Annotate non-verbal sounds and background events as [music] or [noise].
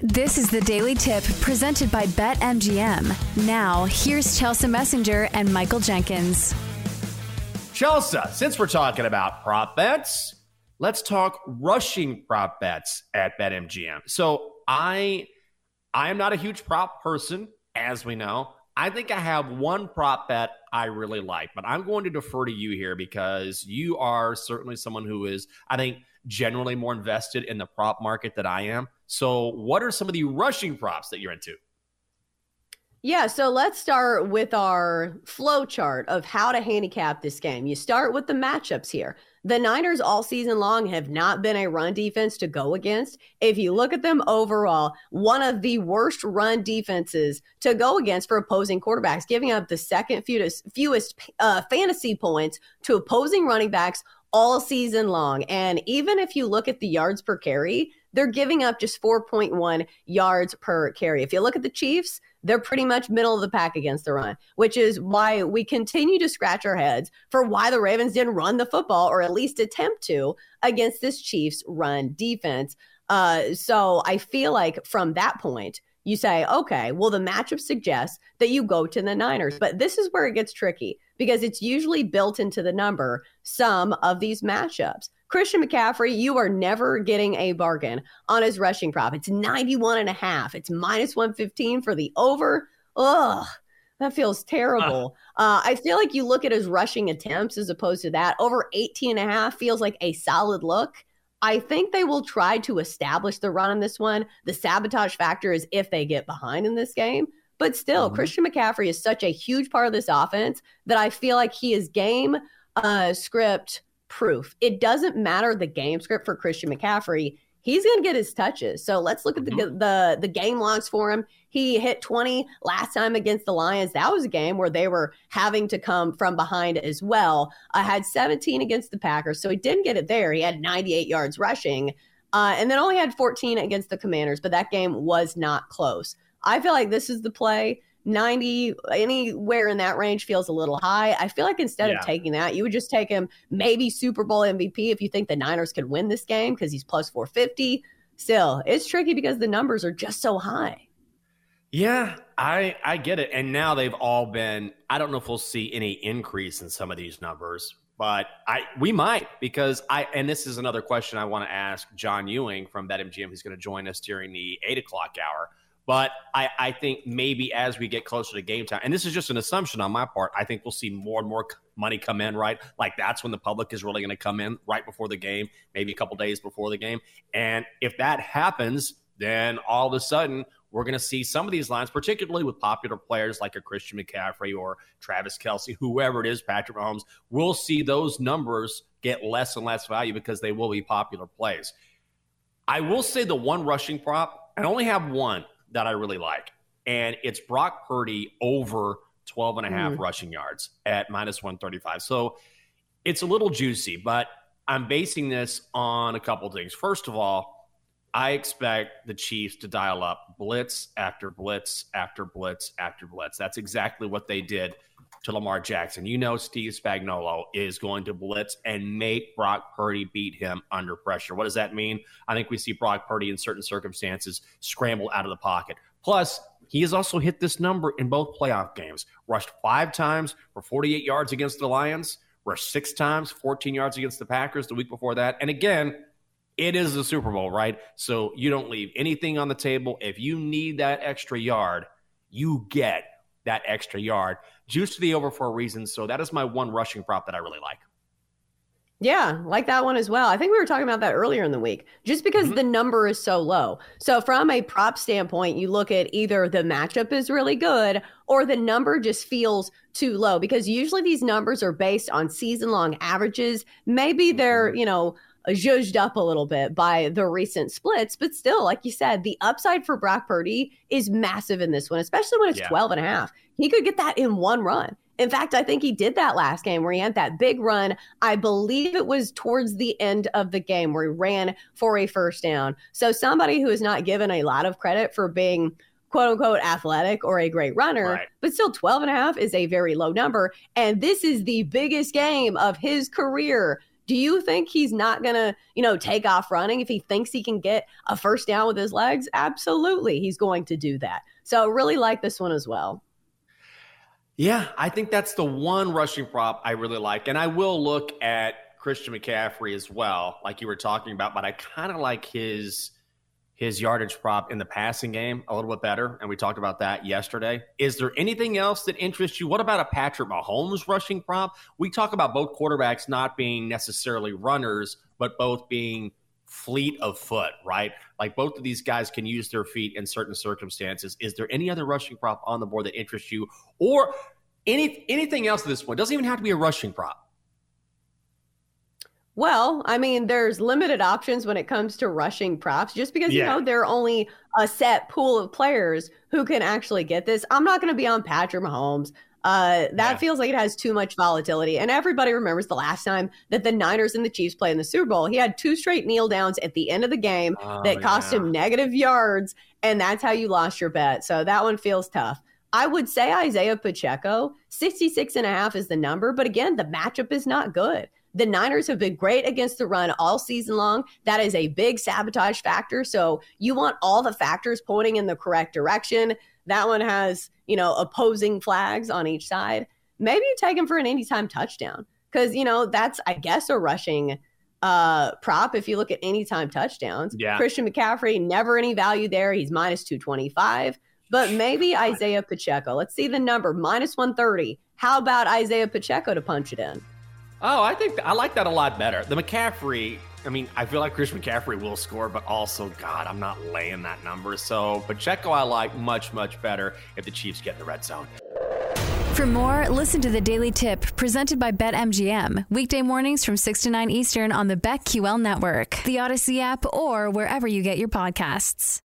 This is the Daily Tip presented by BetMGM. Now, here's Chelsa Messinger and Michael Jenkins. Chelsa, since we're talking about prop bets, let's talk rushing prop bets at BetMGM. So I I am not a huge prop person, as we know. I think I have one prop bet I really like, but I'm going to defer to you here because you are certainly someone who is, I think, generally more invested in the prop market than I am. So, what are some of the rushing props that you're into? Yeah, so let's start with our flow chart of how to handicap this game. You start with the matchups here. The Niners all season long have not been a run defense to go against. If you look at them overall, one of the worst run defenses to go against for opposing quarterbacks, giving up the second fewest, fewest uh, fantasy points to opposing running backs all season long. And even if you look at the yards per carry, they're giving up just 4.1 yards per carry. If you look at the Chiefs, they're pretty much middle of the pack against the run, which is why we continue to scratch our heads for why the Ravens didn't run the football or at least attempt to against this Chiefs run defense. Uh, so I feel like from that point, you say, okay, well, the matchup suggests that you go to the Niners. But this is where it gets tricky because it's usually built into the number, some of these matchups. Christian McCaffrey, you are never getting a bargain on his rushing prop. It's 91 and a half. It's minus 115 for the over. Ugh, that feels terrible. Uh, I feel like you look at his rushing attempts as opposed to that. Over 18 and a half feels like a solid look. I think they will try to establish the run on this one. The sabotage factor is if they get behind in this game. But still, mm-hmm. Christian McCaffrey is such a huge part of this offense that I feel like he is game uh, script proof. It doesn't matter the game script for Christian McCaffrey. He's going to get his touches. So let's look at the, mm-hmm. the the game logs for him. He hit 20 last time against the Lions. That was a game where they were having to come from behind as well. I uh, had 17 against the Packers, so he didn't get it there. He had 98 yards rushing, uh, and then only had 14 against the Commanders. But that game was not close. I feel like this is the play. 90 anywhere in that range feels a little high. I feel like instead yeah. of taking that, you would just take him maybe Super Bowl MVP if you think the Niners could win this game because he's plus 450. Still, it's tricky because the numbers are just so high. Yeah, I I get it. And now they've all been I don't know if we'll see any increase in some of these numbers, but I we might because I and this is another question I want to ask John Ewing from BetMGM who's going to join us during the eight o'clock hour. But I, I think maybe as we get closer to game time, and this is just an assumption on my part, I think we'll see more and more money come in, right? Like that's when the public is really going to come in right before the game, maybe a couple days before the game. And if that happens, then all of a sudden we're going to see some of these lines, particularly with popular players like a Christian McCaffrey or Travis Kelce, whoever it is, Patrick Mahomes, we'll see those numbers get less and less value because they will be popular plays. I will say the one rushing prop, I only have one that I really like. And it's Brock Purdy over 12 and a half mm. rushing yards at minus 135. So it's a little juicy, but I'm basing this on a couple things. First of all, I expect the Chiefs to dial up blitz after blitz after blitz after blitz. That's exactly what they did to Lamar Jackson. You know, Steve Spagnuolo is going to blitz and make Brock Purdy beat him under pressure. What does that mean? I think we see Brock Purdy in certain circumstances scramble out of the pocket. Plus, he has also hit this number in both playoff games. Rushed five times for 48 yards against the Lions, rushed six times, 14 yards against the Packers the week before that. And again, it is the Super Bowl, right? So you don't leave anything on the table. If you need that extra yard, you get that extra yard. Juice to the over for a reason. So that is my one rushing prop that I really like. Yeah, like that one as well. I think we were talking about that earlier in the week, just because mm-hmm. the number is so low. So, from a prop standpoint, you look at either the matchup is really good or the number just feels too low because usually these numbers are based on season long averages. Maybe they're, mm-hmm. you know, zhuzhed up a little bit by the recent splits, but still, like you said, the upside for Brock Purdy is massive in this one, especially when it's yeah. 12 and a half. He could get that in one run. In fact, I think he did that last game where he had that big run. I believe it was towards the end of the game where he ran for a first down. So somebody who is not given a lot of credit for being quote unquote athletic or a great runner, right. but still 12 and a half is a very low number. And this is the biggest game of his career Do you think he's not going to, you know, take off running if he thinks he can get a first down with his legs? Absolutely, he's going to do that. So, I really like this one as well. Yeah, I think that's the one rushing prop I really like. And I will look at Christian McCaffrey as well, like you were talking about, but I kind of like his his yardage prop in the passing game a little bit better. And we talked about that yesterday. Is there anything else that interests you? What about a Patrick Mahomes rushing prop? We talk about both quarterbacks not being necessarily runners, but both being fleet of foot, right? Like both of these guys can use their feet in certain circumstances. Is there any other rushing prop on the board that interests you? Or any anything else at this point? Doesn't even have to be a rushing prop. Well, I mean, there's limited options when it comes to rushing props just because, yeah. you know, there are only a set pool of players who can actually get this. I'm not going to be on Patrick Mahomes. Uh, that yeah. feels like it has too much volatility. And everybody remembers the last time that the Niners and the Chiefs played in the Super Bowl. He had two straight kneel downs at the end of the game oh, that cost yeah. him negative yards. And that's how you lost your bet. So that one feels tough. I would say Isaiah Pacheco, 66 and a half is the number. But again, the matchup is not good. The Niners have been great against the run all season long. That is a big sabotage factor. So you want all the factors pointing in the correct direction. That one has, you know, opposing flags on each side. Maybe you take him for an anytime touchdown because, you know, that's, I guess, a rushing uh prop if you look at anytime touchdowns. Yeah. Christian McCaffrey, never any value there. He's minus 225. But maybe [laughs] Isaiah Pacheco. Let's see the number minus 130. How about Isaiah Pacheco to punch it in? Oh, I think I like that a lot better. The McCaffrey, I mean, I feel like Chris McCaffrey will score, but also, God, I'm not laying that number. So Pacheco, I like much, much better if the Chiefs get in the red zone. For more, listen to the Daily Tip presented by BetMGM. Weekday mornings from 6 to 9 Eastern on the BetQL network, the Audacy app, or wherever you get your podcasts.